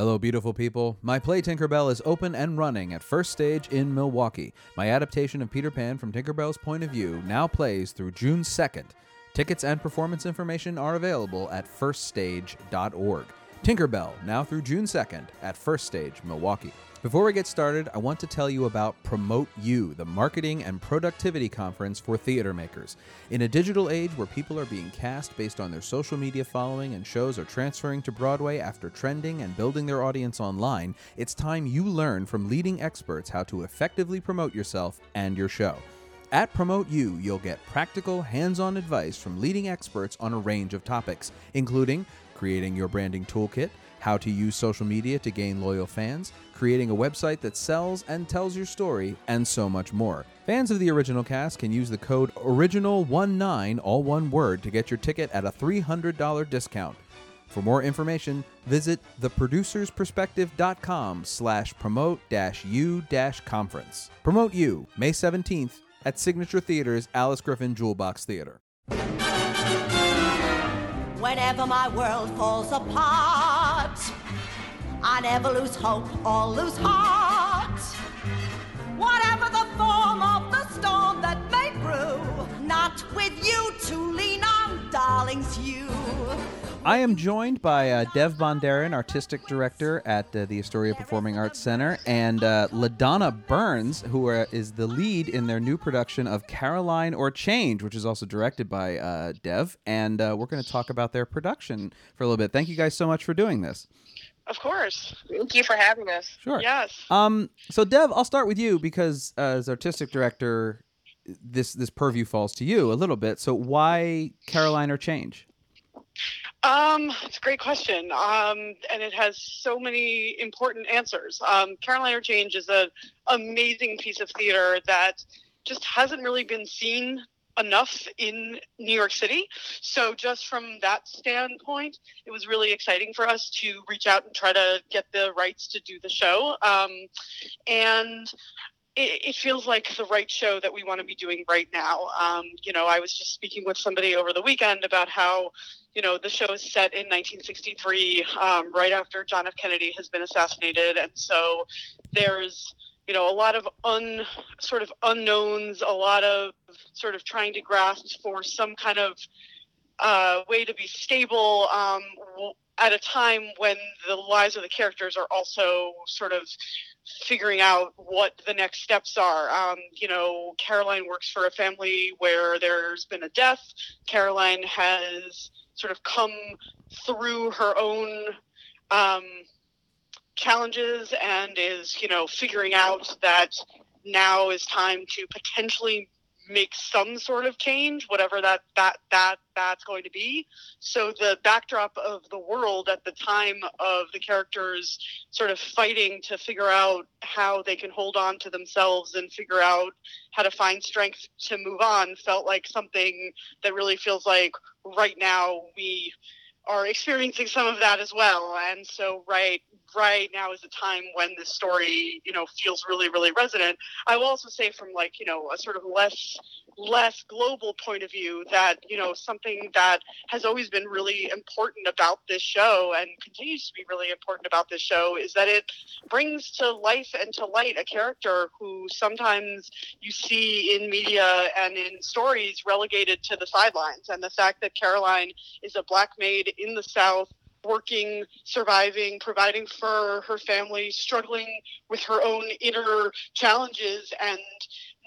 Hello, beautiful people. My play Tinker Bell is open and running at First Stage in Milwaukee. My adaptation of Peter Pan from Tinker Bell's point of view now plays through June 2nd. Tickets and performance information are available at firststage.org. Tinker Bell, now through June 2nd at First Stage, Milwaukee. Before we get started, I want to tell you about Promote U, the marketing and productivity conference for theater makers. In a digital age where people are being cast based on their social media following and shows are transferring to Broadway after trending and building their audience online, it's time you learn from leading experts how to effectively promote yourself and your show. At Promote U, you'll get practical, hands on advice from leading experts on a range of topics, including creating your branding toolkit, how to use social media to gain loyal fans, creating a website that sells and tells your story, and so much more. Fans of the original cast can use the code ORIGINAL19, all one word, to get your ticket at a $300 discount. For more information, visit theproducersperspective.com slash promote dash u conference. Promote U, May 17th at Signature Theater's Alice Griffin Jewel Box Theater. Whenever my world falls apart, I never lose hope or lose heart. Whatever the form of the storm that may brew, not with you to lean on, darlings, you. I am joined by uh, Dev Bondarin, artistic director at uh, the Astoria Performing Arts Center, and uh, LaDonna Burns, who are, is the lead in their new production of Caroline or Change, which is also directed by uh, Dev. And uh, we're going to talk about their production for a little bit. Thank you guys so much for doing this. Of course. Thank you for having us. Sure. Yes. Um. So, Dev, I'll start with you because uh, as artistic director, this this purview falls to you a little bit. So, why Caroline or Change? Um, it's a great question. Um, and it has so many important answers. Um, Caroline or Change is an amazing piece of theater that just hasn't really been seen enough in New York City. So just from that standpoint, it was really exciting for us to reach out and try to get the rights to do the show. Um, and it, it, feels like the right show that we want to be doing right now. Um, you know, I was just speaking with somebody over the weekend about how, you know, the show is set in 1963, um, right after John F. Kennedy has been assassinated, and so there's you know a lot of un sort of unknowns, a lot of sort of trying to grasp for some kind of uh, way to be stable um, at a time when the lives of the characters are also sort of figuring out what the next steps are. Um, you know, Caroline works for a family where there's been a death. Caroline has sort of come through her own um, challenges and is, you know, figuring out that now is time to potentially make some sort of change, whatever that that that that's going to be. So the backdrop of the world at the time of the characters sort of fighting to figure out how they can hold on to themselves and figure out how to find strength to move on felt like something that really feels like right now we are experiencing some of that as well. And so right right now is the time when this story, you know, feels really, really resonant. I will also say from like, you know, a sort of less less global point of view that, you know, something that has always been really important about this show and continues to be really important about this show is that it brings to life and to light a character who sometimes you see in media and in stories relegated to the sidelines. And the fact that Caroline is a black maid in the South working, surviving, providing for her family, struggling with her own inner challenges and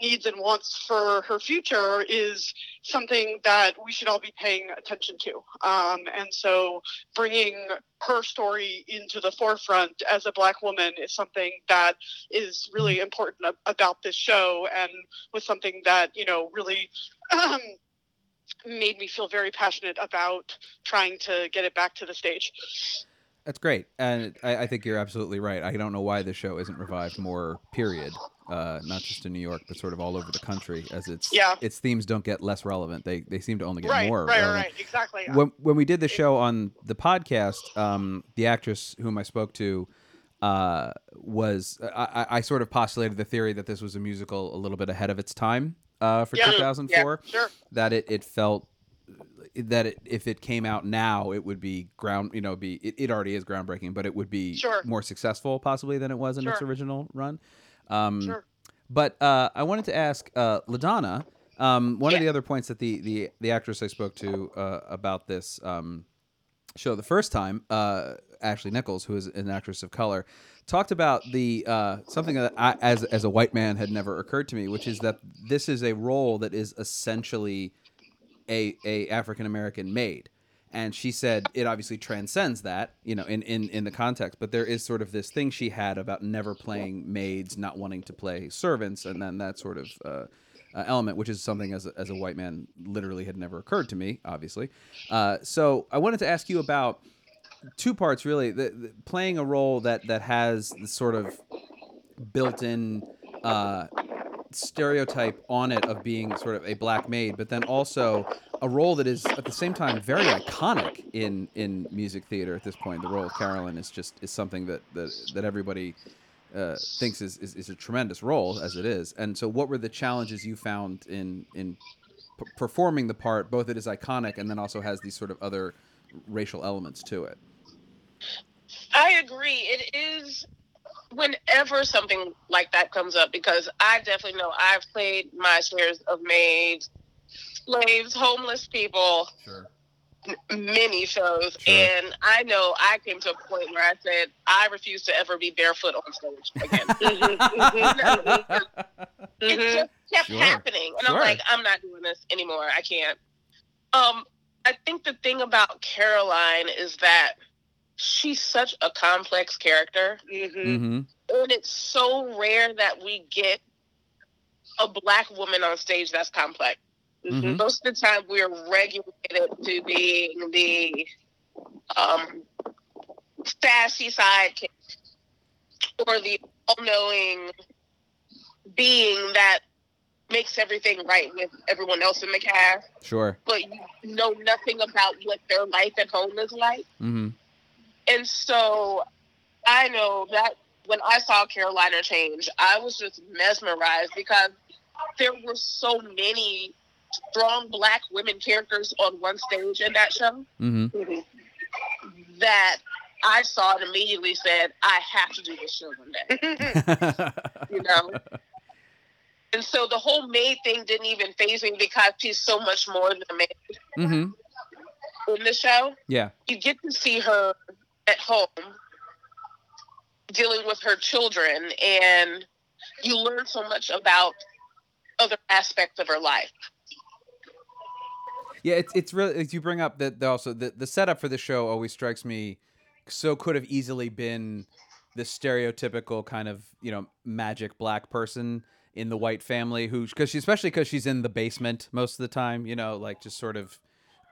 needs and wants for her future is something that we should all be paying attention to. Um, and so bringing her story into the forefront as a black woman is something that is really important about this show and was something that, you know, really um, made me feel very passionate about trying to get it back to the stage. That's great, and I, I think you're absolutely right. I don't know why the show isn't revived more. Period. Uh, not just in New York, but sort of all over the country, as its yeah. its themes don't get less relevant. They they seem to only get right, more. Right, relevant. right, exactly. When when we did the show on the podcast, um, the actress whom I spoke to uh, was I, I sort of postulated the theory that this was a musical a little bit ahead of its time uh, for yeah, 2004. Yeah, sure. That it, it felt that it, if it came out now, it would be ground. You know, be it, it already is groundbreaking, but it would be Sure. more successful possibly than it was in its original run. Um, Sure. But uh, I wanted to ask uh, LaDonna. Um, one of the other points that the the the actress I spoke to uh, about this um, show the first time, uh, Ashley Nichols, who is an actress of color, talked about the uh, something that I, as as a white man had never occurred to me, which is that this is a role that is essentially a a African American maid. And she said it obviously transcends that, you know, in, in, in the context. But there is sort of this thing she had about never playing maids, not wanting to play servants, and then that sort of uh, uh, element, which is something as a, as a white man literally had never occurred to me, obviously. Uh, so I wanted to ask you about two parts, really. The, the, playing a role that that has the sort of built-in uh, stereotype on it of being sort of a black maid, but then also a role that is at the same time very iconic in in music theater at this point. The role of Caroline is just is something that that, that everybody uh, thinks is, is is a tremendous role as it is. And so, what were the challenges you found in in p- performing the part? Both it is iconic and then also has these sort of other racial elements to it. I agree. It is whenever something like that comes up because I definitely know I've played my shares of maids, slaves, homeless people, Sure. m- many shows, Sure. and I know I came to a point where I said I refuse to ever be barefoot on stage again. it just kept Sure. happening, and. I'm like, I'm not doing this anymore. I can't. Um, I think the thing about Caroline is that she's such a complex character, hmm and it's so rare that we get a black woman on stage that's complex. Mhm. Most of the time, we're regulated to being the um, sassy sidekick or the all-knowing being that makes everything right with everyone else in the cast, Sure. but you know nothing about what their life at home is like. hmm And so I know that when I saw Caroline or Change, I was just mesmerized because there were so many strong black women characters on one stage in that show hmm that I saw and immediately said, I have to do this show one day, you know? and so the whole maid thing didn't even phase me because she's so much more than a maid hmm in the show. Yeah. you get to see her at home dealing with her children and you learn so much about other aspects of her life. Yeah, it's it's really as you bring up that the, also the the setup for the show always strikes me so could have easily been the stereotypical kind of you know magic black person in the white family who because she especially because she's in the basement most of the time you know like just sort of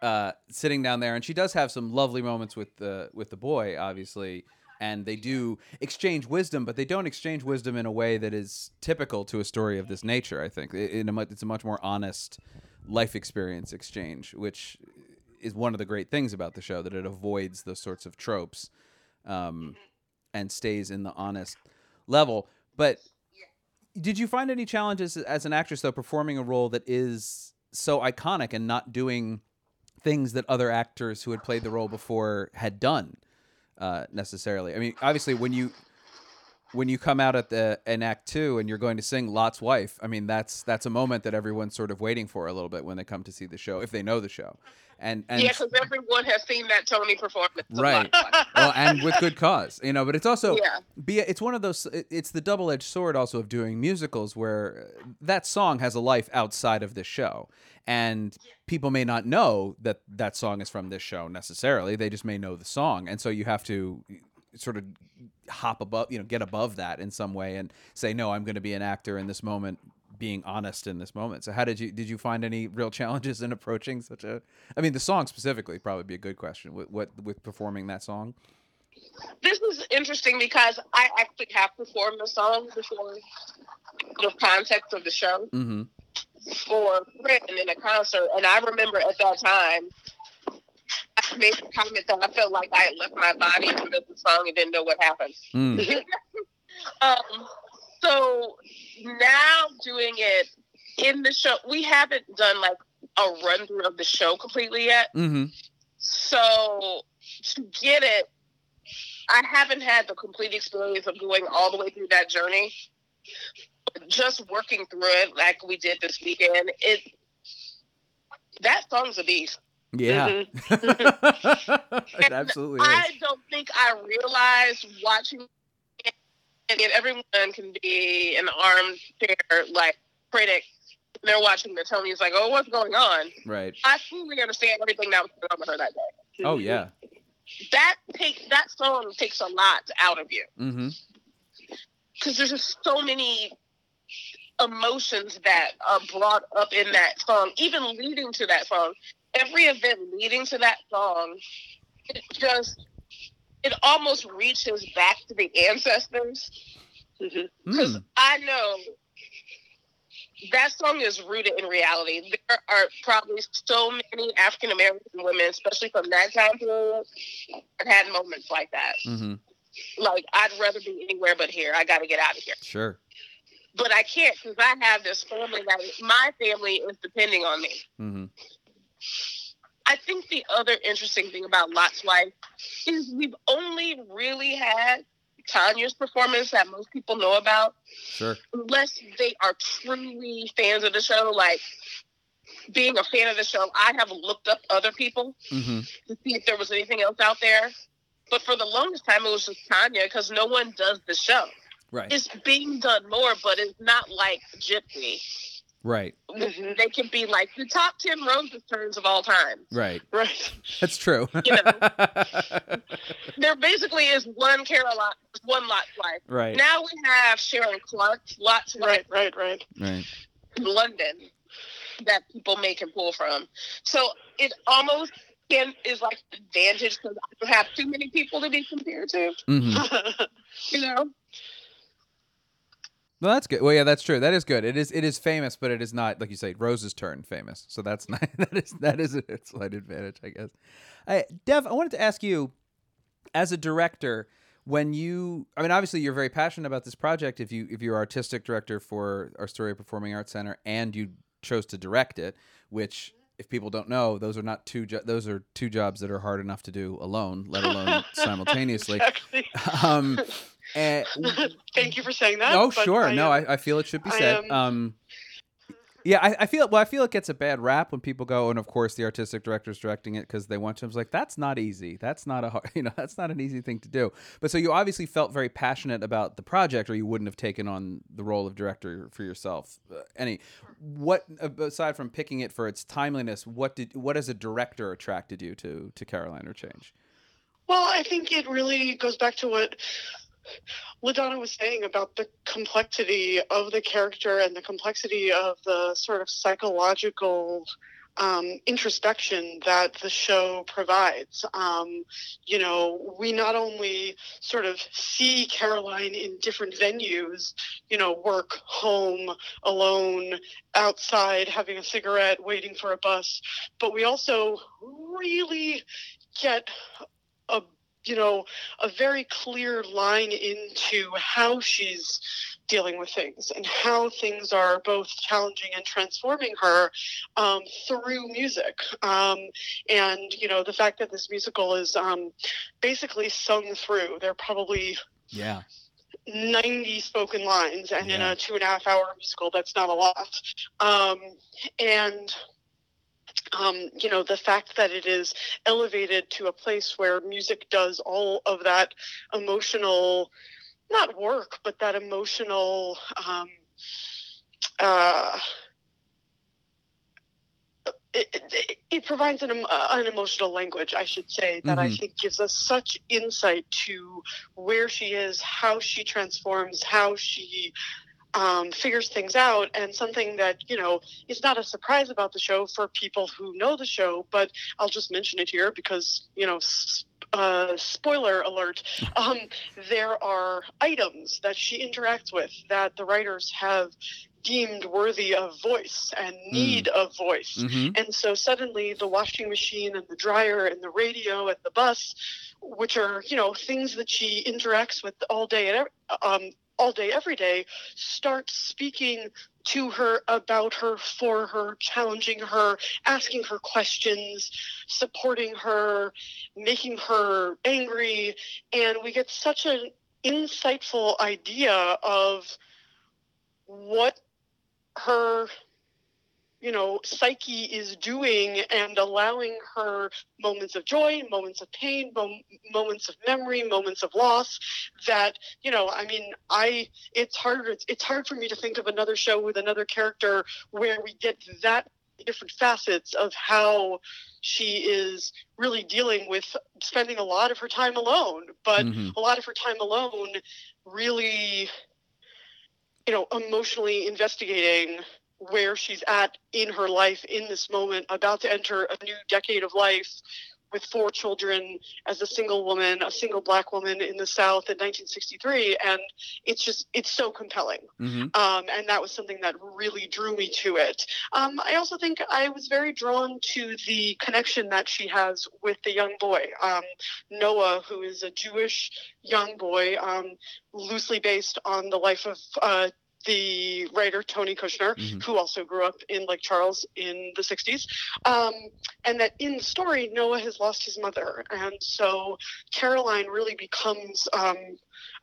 uh, sitting down there and she does have some lovely moments with the with the boy obviously and they do exchange wisdom but they don't exchange wisdom in a way that is typical to a story of this nature i think. In a it's a much more honest life experience exchange which is one of the great things about the show that it avoids those sorts of tropes um, and stays in the honest level. But did you find any challenges as an actress though performing a role that is so iconic and not doing things that other actors who had played the role before had done uh, necessarily. I mean, obviously, when you when you come out at the in Act Two and you're going to sing Lot's wife, I mean that's that's a moment that everyone's sort of waiting for a little bit when they come to see the show if they know the show, and and yeah because everyone has seen that tony performance Right. well, and with good cause, you know. But it's also Yeah. be it's one of those. It's the double edged sword also of doing musicals where uh, that song has a life outside of this show, and people may not know that that song is from this show necessarily. They just may know the song, and so you have to sort of hop above, you know, get above that in some way and say, no, I'm going to be an actor in this moment being honest in this moment. So how did you did you find any real challenges in approaching such a I mean the song specifically probably be a good question with what with performing that song. this is interesting because i actually have performed the song before the context of the show Mhm. for Britain in a concert, and I remember at that time made a comment that I felt like I had left my body in the middle of the song and didn't know what happened. Mm. um, so now doing it in the show, we haven't done like a run through of the show completely yet. Mm-hmm. So to get it, I haven't had the complete experience of going all the way through that journey. Just working through it like we did this weekend, it that song's a beast. Yeah. Mm-hmm. it absolutely is. I don't think I realized watching and everyone can be an armchair like critic. They're watching the Tonys like, oh, what's going on? Right. I fully understand everything that was going on with her that day. Oh yeah. That take that song takes a lot out of you Mm-hmm. because there's just so many emotions that are brought up in that song, even leading to that song. Every event leading to that song, it just it almost reaches back to the ancestors Mhm. because Mm. I know that song is rooted in reality. There are probably so many African American women, especially from that time period, that had moments like that. Mm-hmm. Like, I'd rather be anywhere but here. I got to get out of here. Sure. But I can't because I have this family that my family is depending on me. Mm-hmm. I think the other interesting thing about Lot's Wife is we've only really had Tonya's performance that most people know about. Sure. unless they are truly fans of the show, like being a fan of the show, I have looked up other people Mm-hmm. to see if there was anything else out there. But for the longest time, it was just Tonya because no one does the show. Right. It's being done more, but it's not like Gypsy. Right. They can be like the top 10 Rose's turns of all time. Right. Right. That's true. You know, There basically is one Caroline, one Lot's wife. right. Now we have Sharon Clarke, Lot's wife. Right. Right. Right. Right. London that people make and pull from. So it almost can, is like advantage because I don't have too many people to be compared to. Mm-hmm. You know, Well, that's good. Well, yeah, that's true. That is good. It is. It is famous, but it is not like you say Rose's turn famous. So that's not. That is. That is a slight advantage, I guess. I, Dev, I wanted to ask you, as a director, when you, I mean, obviously you're very passionate about this project. If you, if you're artistic director for Astoria Performing Arts Center, and you chose to direct it, which, if people don't know, those are not two. Jo- those are two jobs that are hard enough to do alone, let alone simultaneously. Exactly. Um, and, Thank you for saying that. Oh, sure. I no, am- I, I feel it should be said. am- um, yeah, I, I feel well. I feel it gets a bad rap when people go, and of course the artistic director's directing it because they want to. I was like, that's not easy. That's not a hard, you know, that's not an easy thing to do. But so you obviously felt very passionate about the project, or you wouldn't have taken on the role of director for yourself. Uh, any, what aside from picking it for its timeliness, what did what as a director attracted you to to Caroline or Change? Well, I think it really goes back to what LaDonna was saying about the complexity of the character and the complexity of the sort of psychological um, introspection that the show provides. Um, you know, we not only sort of see Caroline in different venues, you know, work, home, alone, outside, having a cigarette, waiting for a bus, but we also really get a you know a very clear line into how she's dealing with things and how things are both challenging and transforming her um, through music. Um, and you know the fact that this musical is um, basically sung through there are probably Yeah. 90 spoken lines and in a two and a half hour musical that's not a lot. Um, and um, you know the fact that it is elevated to a place where music does all of that emotional not work but that emotional um, uh, it, it, it provides an, uh, an emotional language, I should say, that I Mhm. think gives us such insight to where she is, how she transforms, how she um, figures things out, and something that, you know, is not a surprise about the show for people who know the show, but I'll just mention it here because, you know, s- uh, spoiler alert, um, there are items that she interacts with that the writers have deemed worthy of voice and need of voice. Mm-hmm. And so suddenly the washing machine and the dryer and the radio and the bus, which are, you know, things that she interacts with all day and um, all day, every day, start speaking to her, about her, for her, challenging her, asking her questions, supporting her, making her angry. And we get such an insightful idea of what her you know psyche is doing and allowing her moments of joy moments of pain mom- moments of memory moments of loss that you know i mean i it's hard it's, it's hard for me to think of another show with another character where we get that different facets of how she is really dealing with spending a lot of her time alone but Mhm. a lot of her time alone really you know emotionally investigating where she's at in her life in this moment about to enter a new decade of life with four children as a single woman a single black woman in the south in 1963 and it's just it's so compelling. Hmm um, and that was something that really drew me to it. Um, I also think I was very drawn to the connection that she has with the young boy, um, Noah, who is a Jewish young boy, um, loosely based on the life of uh, the writer Tony Kushner, Mhm. who also grew up in Lake Charles in the 60s. Um, and that in the story, Noah has lost his mother. And so Caroline really becomes um,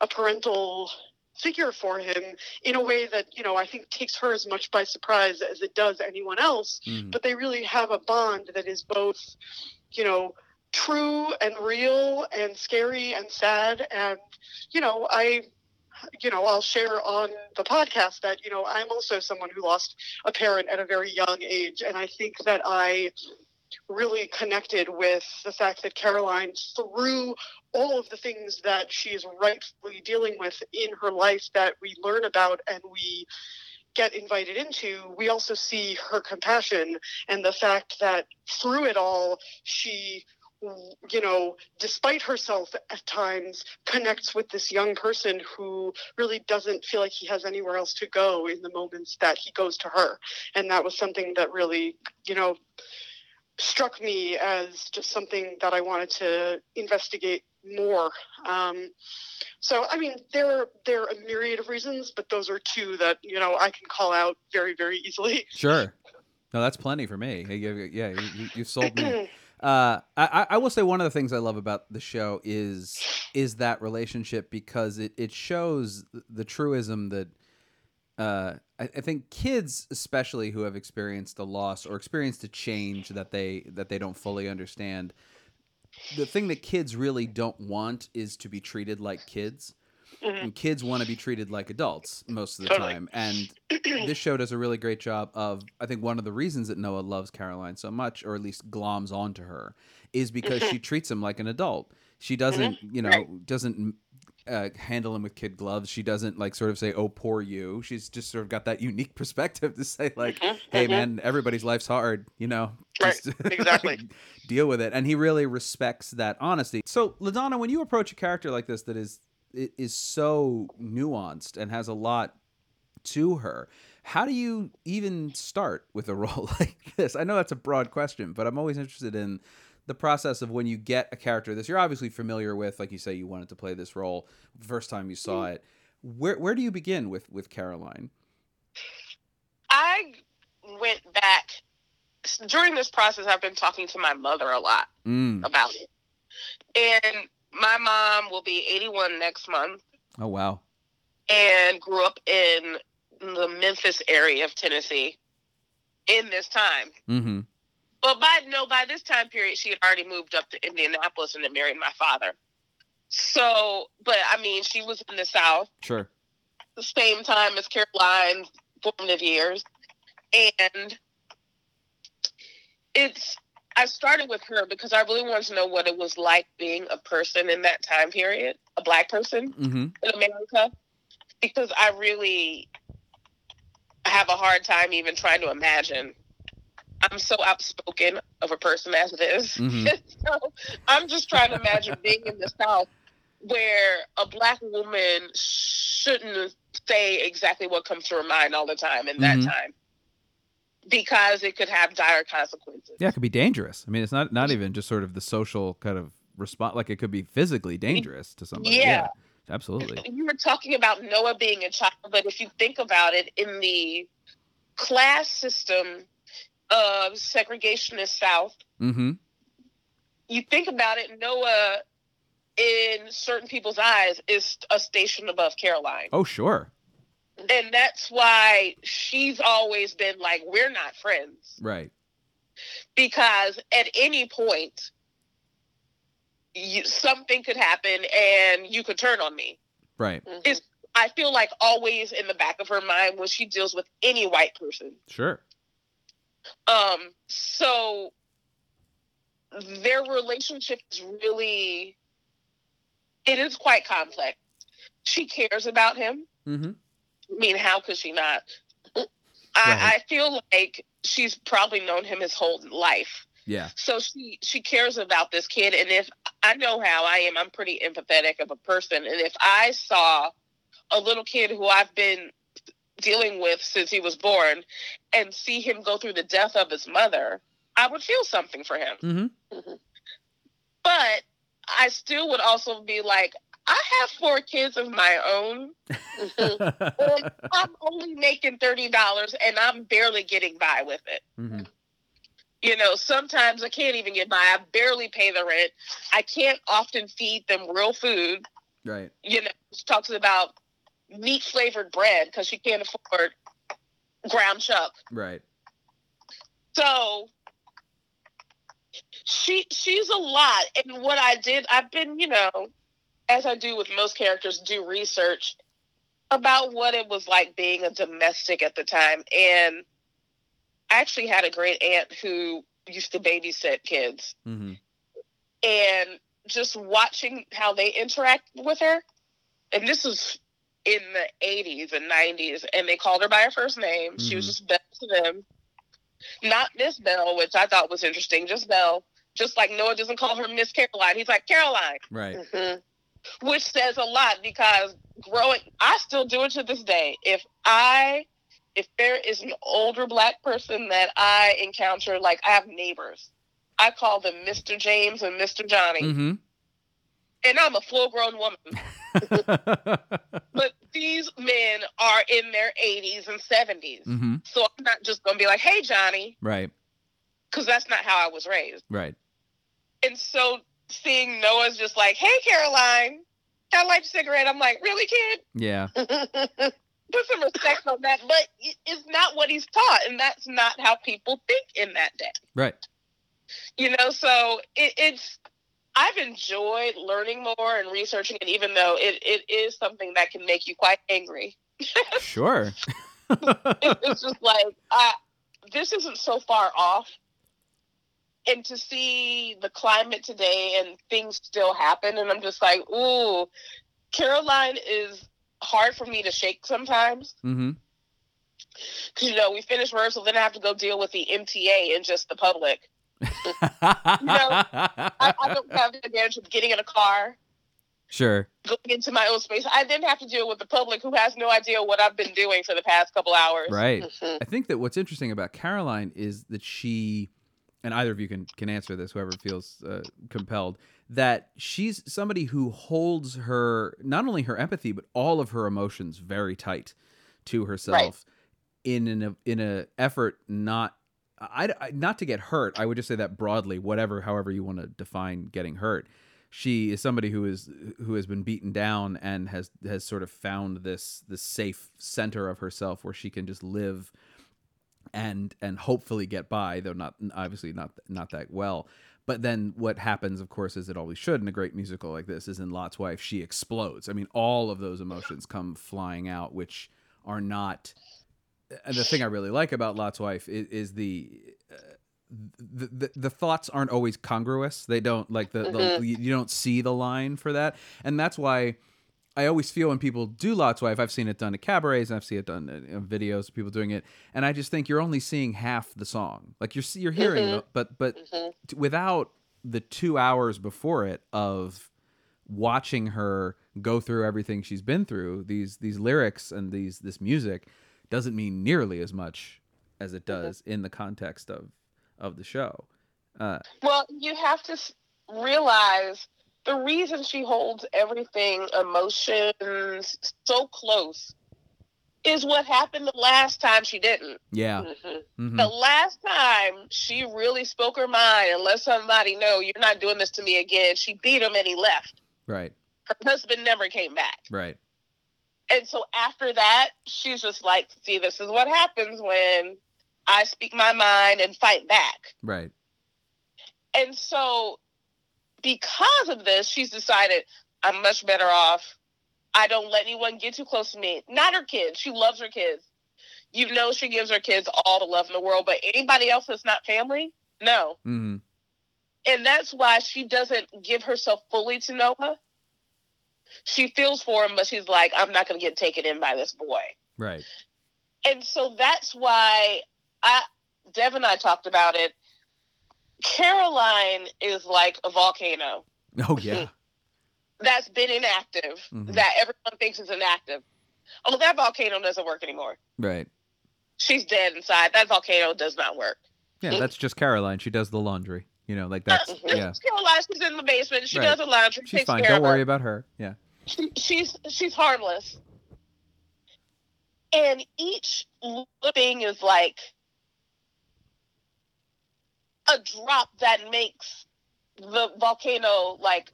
a parental figure for him in a way that you know I think takes her as much by surprise as it does anyone else. Mhm. But they really have a bond that is both, you know, true and real and scary and sad. And you know, I, you know, I'll share on the podcast that you know I'm also someone who lost a parent at a very young age, and I think that I really connected with the fact that Caroline, through all of the things that she is rightfully dealing with in her life that we learn about and we get invited into, we also see her compassion and the fact that through it all, she you know, despite herself at times, connects with this young person who really doesn't feel like he has anywhere else to go in the moments that he goes to her. And that was something that really, you know, struck me as just something that I wanted to investigate more. Um, so, I mean, there there are a myriad of reasons, but those are two that you know I can call out very very easily. Sure. No, that's plenty for me. Yeah, you, you, you sold me. Uh, I, I will say one of the things I love about the show is is that relationship because it, it shows the truism that uh, I, I think kids, especially who have experienced a loss or experienced a change that they that they don't fully understand, the thing that kids really don't want is to be treated like kids. Mhm. And kids want to be treated like adults most of the Totally. time. And this show does a really great job of I think one of the reasons that Noah loves Caroline so much, or at least gloms onto her, is because she treats him like an adult. She doesn't, you know, Right. doesn't uh, handle him with kid gloves. She doesn't like sort of say, "Oh, poor you." She's just sort of got that unique perspective to say, like, Mhm, "Hey, mhm. man, everybody's life's hard. You know, Right, exactly. like, deal with it." And he really respects that honesty. So, LaDonna, when you approach a character like this that is is so nuanced and has a lot to her. How do you even start with a role like this? I know that's a broad question, but I'm always interested in the process of when you get a character this you're obviously familiar with, like you say you wanted to play this role the first time you saw it. Where where do you begin with with Caroline? I went back during this process. I've been talking to my mother a lot Mm. about it, and my mom will be 81 next month, Oh wow. and grew up in the Memphis area of Tennessee in this time. Mm-hmm. But by no, by this time period, she had already moved up to Indianapolis and had married my father. So, but I mean, she was in the South Sure. the same time as Caroline's formative years. And it's, I started with her because I really wanted to know what it was like being a person in that time period, a black person Mm-hmm. in America, because I really have a hard time even trying to imagine. I'm so outspoken of a person as it is. Mhm. so I'm just trying to imagine being in the South where a black woman shouldn't say exactly what comes to her mind all the time in that Mhm. time because it could have dire consequences. Yeah, it could be dangerous. I mean, it's not not even just sort of the social kind of response. Like it could be physically dangerous to somebody. Yeah. Absolutely. You were talking about Noah being a child, but if you think about it, in the class system of segregationist South, Mm-hmm. you think about it, Noah, in certain people's eyes, is a station above Caroline. Oh, sure. And that's why she's always been like, we're not friends. Right. Because at any point, you, something could happen and you could turn on me. Right. Is I feel like always in the back of her mind when she deals with any white person. Sure. Um, so their relationship is really it is quite complex. She cares about him. Mm-hmm. I mean, how could she not? Right. I, I feel like she's probably known him his whole life. Yeah. So she she cares about this kid and if I know how I am, I'm pretty empathetic of a person. And if I saw a little kid who I've been dealing with since he was born and see him go through the death of his mother, I would feel something for him. Mm-hmm. But I still would also be like, I have four kids of my own. I'm only making thirty dollars and I'm barely getting by with it. mm-hmm. You know, sometimes I can't even get by. I barely pay the rent. I can't often feed them real food. Right. You know, she talks about meat flavored bread because she can't afford ground chuck. Right. So she she's a lot. And what I did, I've been, you know, as I do with most characters, do research about what it was like being a domestic at the time. And I actually had a great aunt who used to babysit kids. Mm-hmm. And just watching how they interact with her. And this was in the 80s and 90s. And they called her by her first name. She was Mhm. just Belle to them. Not Miss Bell, which I thought was interesting, just Belle. Just like Noah doesn't call her Miss Caroline. He's like, Caroline Right. Which says a lot because growing i still do it to this day if i if there is an older black person that i encounter like i have neighbors i call them mr james and mr johnny Mm-hmm. and i'm a full grown woman but these men are in their 80s and 70s mm-hmm. so i'm not just gonna be like hey johnny Right. because that's not how i was raised Right. and so seeing noah's just like hey caroline i like cigarette i'm like really kid Yeah. put some respect on that, but it's not what he's taught, and that's not how people think in that day. Right. You know, so it, it's I've enjoyed learning more and researching it, even though it, it is something that can make you quite angry. Sure. it's just like uh, this isn't so far off, and to see the climate today and things still happen, and I'm just like, ooh, Caroline is hard for me to shake sometimes. mm-hmm. Because, you know, we finish rehearsal, then I have to go deal with the MTA and just the public. I, I don't have the advantage of getting in a car, sure. going into my own space. I then have to deal with the public who has no idea what I've been doing for the past couple hours. Right. Mhm. I think that what's interesting about Caroline is that she, and either of you can can answer this, whoever feels uh, compelled, that she's somebody who holds her not only her empathy but all of her emotions very tight to herself in an in a effort not. I, I- not to get hurt. I would just say that broadly, whatever, however you want to define getting hurt. She is somebody who is who has been beaten down and has has sort of found this this safe center of herself where she can just live and and hopefully get by though not obviously not not that well. But then what happens of course as it always should in a great musical like this is in lot's wife she explodes. I mean all of those emotions come flying out which are not and the thing i really like about lot's wife is, is the, uh, the, the the thoughts aren't always congruous. They don't like the, the you you don't see the line for that. And that's why I always feel when people do Lot's Wife, I've seen it done at cabarets and I've seen it done in in videos of people doing it, and I just think you're only seeing half the song. Like you're you're hearing, Mhm. it, but but Mhm. t- without the two hours before it of watching her go through everything she's been through, these these lyrics and these this music doesn't mean nearly as much as it does in the context of of the show. Uh, Well, you have to realize the reason she holds everything emotions so close is what happened the last time she didn't. Yeah. Mhm. Mhm. The last time she really spoke her mind and let somebody know you're not doing this to me again, she beat him and he left. Right. Her husband never came back. Right. And so after that, she's just like, see, this is what happens when I speak my mind and fight back. Right. And so because of this, she's decided I'm much better off. I don't let anyone get too close to me. Not her kids. She loves her kids. You know she gives her kids all the love in the world, but anybody else that's not family, no. hmm And that's why she doesn't give herself fully to Noah. She feels for him, but she's like, I'm not going to get taken in by this boy. Right. And so that's why I, Dev and I talked about it. Caroline is like a volcano Oh yeah. that's been inactive, Mhm. that everyone thinks is inactive. Oh, that volcano doesn't work anymore. right. She's dead inside. That volcano does not work. Yeah, that's just Caroline. She does the laundry. You know, like that's Uh, yeah. Caroline, she's in the basement. She Right. does the laundry. She's takes fine. care Don't of her. worry about her. Yeah. she, she's she's harmless. And each thing is like a drop that makes the volcano like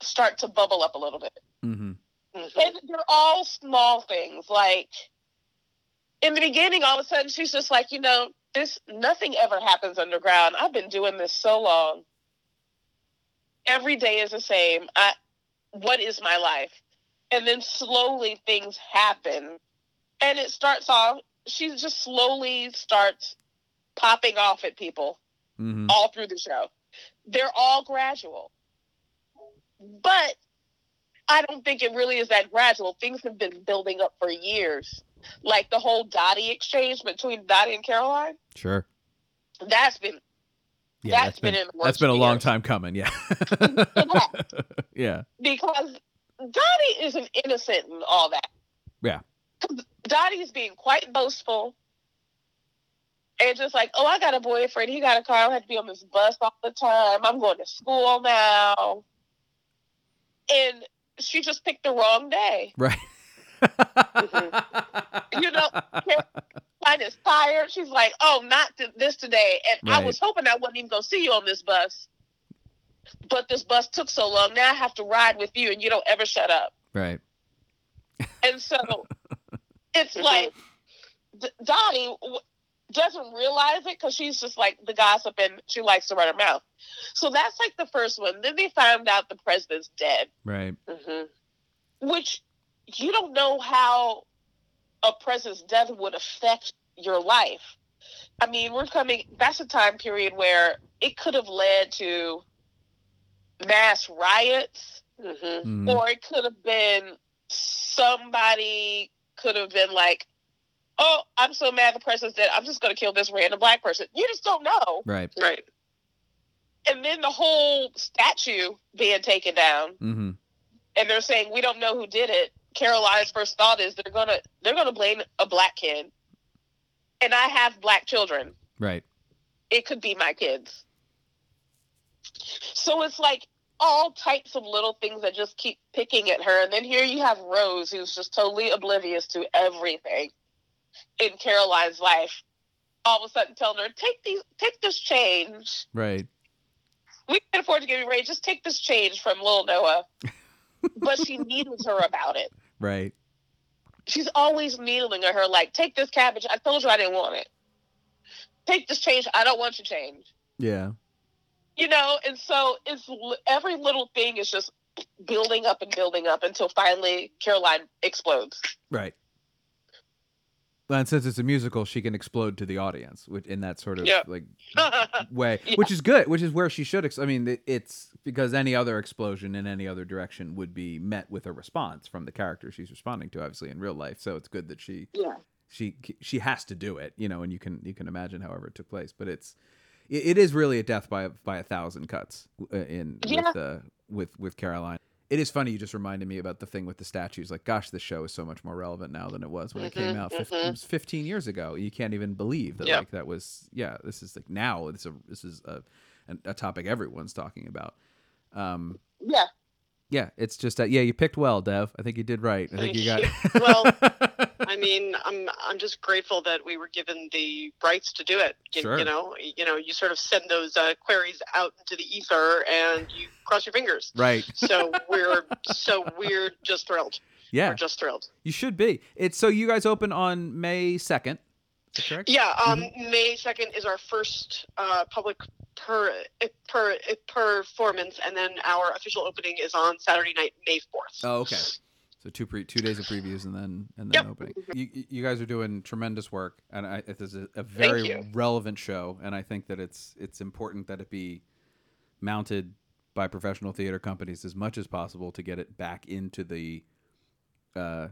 start to bubble up a little bit. hmm Mhm. And they're all small things. Like in the beginning, all of a sudden she's just like, you know, this nothing ever happens underground. I've been doing this so long. Every day is the same. I what is my life? And then slowly things happen. And it starts off she just slowly starts popping off at people hmm all through the show. They're all gradual. But I don't think it really is that gradual. Things have been building up for years. Like the whole Dottie exchange between Dottie and Caroline. Sure. That's been Yeah, That's been in the works that's been a for long time coming. Yeah. yeah. because Dottie isn't innocent in all that. Yeah. Dottie's being quite boastful. And just like, oh, I got a boyfriend. He got a car. I have to be on this bus all the time. I'm going to school now. And she just picked the wrong day. Right. You know, Caroline is tired. She's like, oh, not th- this today. And I was hoping I wasn't even going to see you on this bus. But this bus took so long. Now I have to ride with you, and you don't ever shut up. right. And so it's like D- Donnie doesn't realize it because she's just like the gossip and she likes to run her mouth. So that's like the first one. Then they found out the president's dead, Right. Mhm. which you don't know how a president's death would affect your life. I mean, we're coming, that's a time period where it could have led to mass riots Mhm. Mhm. or it could have been somebody could have been like, "Oh, I'm so mad the president's dead. I'm just going to kill this random black person." You just don't know. Right. Right. And then the whole statue being taken down, hmm and they're saying we don't know who did it. Caroline's first thought is they're gonna they're gonna blame a black kid, and I have black children. Right. It could be my kids. So it's like all types of little things that just keep picking at her. And then here you have Rose, who's just totally oblivious to everything in Caroline's life. All of a sudden telling her, take these take this change. Right. We can afford to give you raise, just take this change from little Noah. but she needles her about it. Right. She's always needling her, like, take this cabbage. I told you I didn't want it. Take this change. I don't want your change. Yeah. you know and so it's every little thing is just building up and building up until finally caroline explodes Right. And since it's a musical, she can explode to the audience, which in that sort of Yeah. like way, Yeah. which is good, which is where she should. Ex- I mean, it's because any other explosion in any other direction would be met with a response from the character she's responding to, obviously in real life. So it's good that she yeah. she she has to do it, you know, and you can you can imagine however it took place. But it's it, it is really a death by a, by a thousand cuts uh, in Yeah. with uh, with with Caroline. It is funny. You just reminded me about the thing with the statues. Like, gosh, this show is so much more relevant now than it was when it came out. Fif- mhm. It was 15 years ago. You can't even believe that. Yep. Like that was yeah. This is like now. It's a this is a a topic everyone's talking about. Um, Yeah. yeah, it's just that yeah, you picked well, Dev. I think you did right. I think you got. Well, mean, I'm I'm just grateful that we were given the rights to do it. You, Sure. you know, you know, you sort of send those uh, queries out into the ether, and you cross your fingers. right. So we're so we're just thrilled. Yeah, We're just thrilled. you should be. It's so you guys open on May second. Correct. Yeah, um, Mm-hmm. May second is our first uh, public per, per performance, and then our official opening is on Saturday night, May fourth. Oh, okay. So two pre two days of previews and then and then Yep. opening. You you guys are doing tremendous work, and I, it is a, a very relevant show, and I think that it's it's important that it be mounted by professional theater companies as much as possible to get it back into the uh,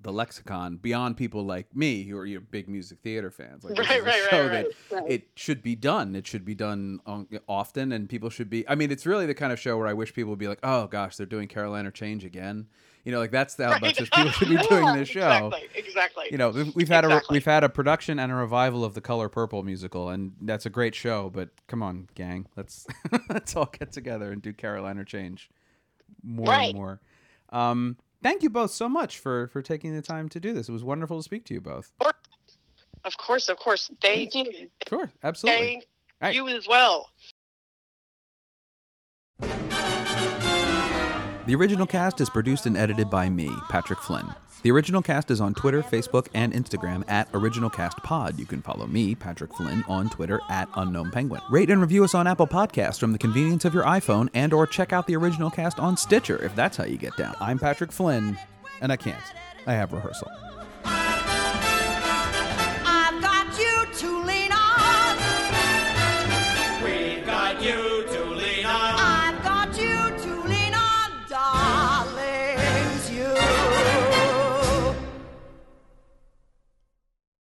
the lexicon beyond people like me who are your big music theater fans. Like, Right, right, right, right, right. it should be done. It should be done on, often, and people should be. I mean, it's really the kind of show where I wish people would be like, "Oh gosh, they're doing Caroline or Change again." You know, like that's how much as people should be doing this show. Exactly, exactly. You know, we've, we've had a we've had a production and a revival of the Color Purple musical, and that's a great show. But come on, gang, let's let's all get together and do Caroline or Change more Right. and more. Um, thank you both so much for for taking the time to do this. It was wonderful to speak to you both. of course, of course. Thank you. Sure, absolutely. Thank Right. you as well. The original cast is produced and edited by me, Patrick Flynn. The original cast is on Twitter, Facebook, and Instagram at OriginalCastPod. You can follow me, Patrick Flynn, on Twitter at Unknown Penguin. Rate and review us on Apple Podcasts from the convenience of your iPhone, and or check out the original cast on Stitcher if that's how you get down. I'm Patrick Flynn, and I can't. I have rehearsal.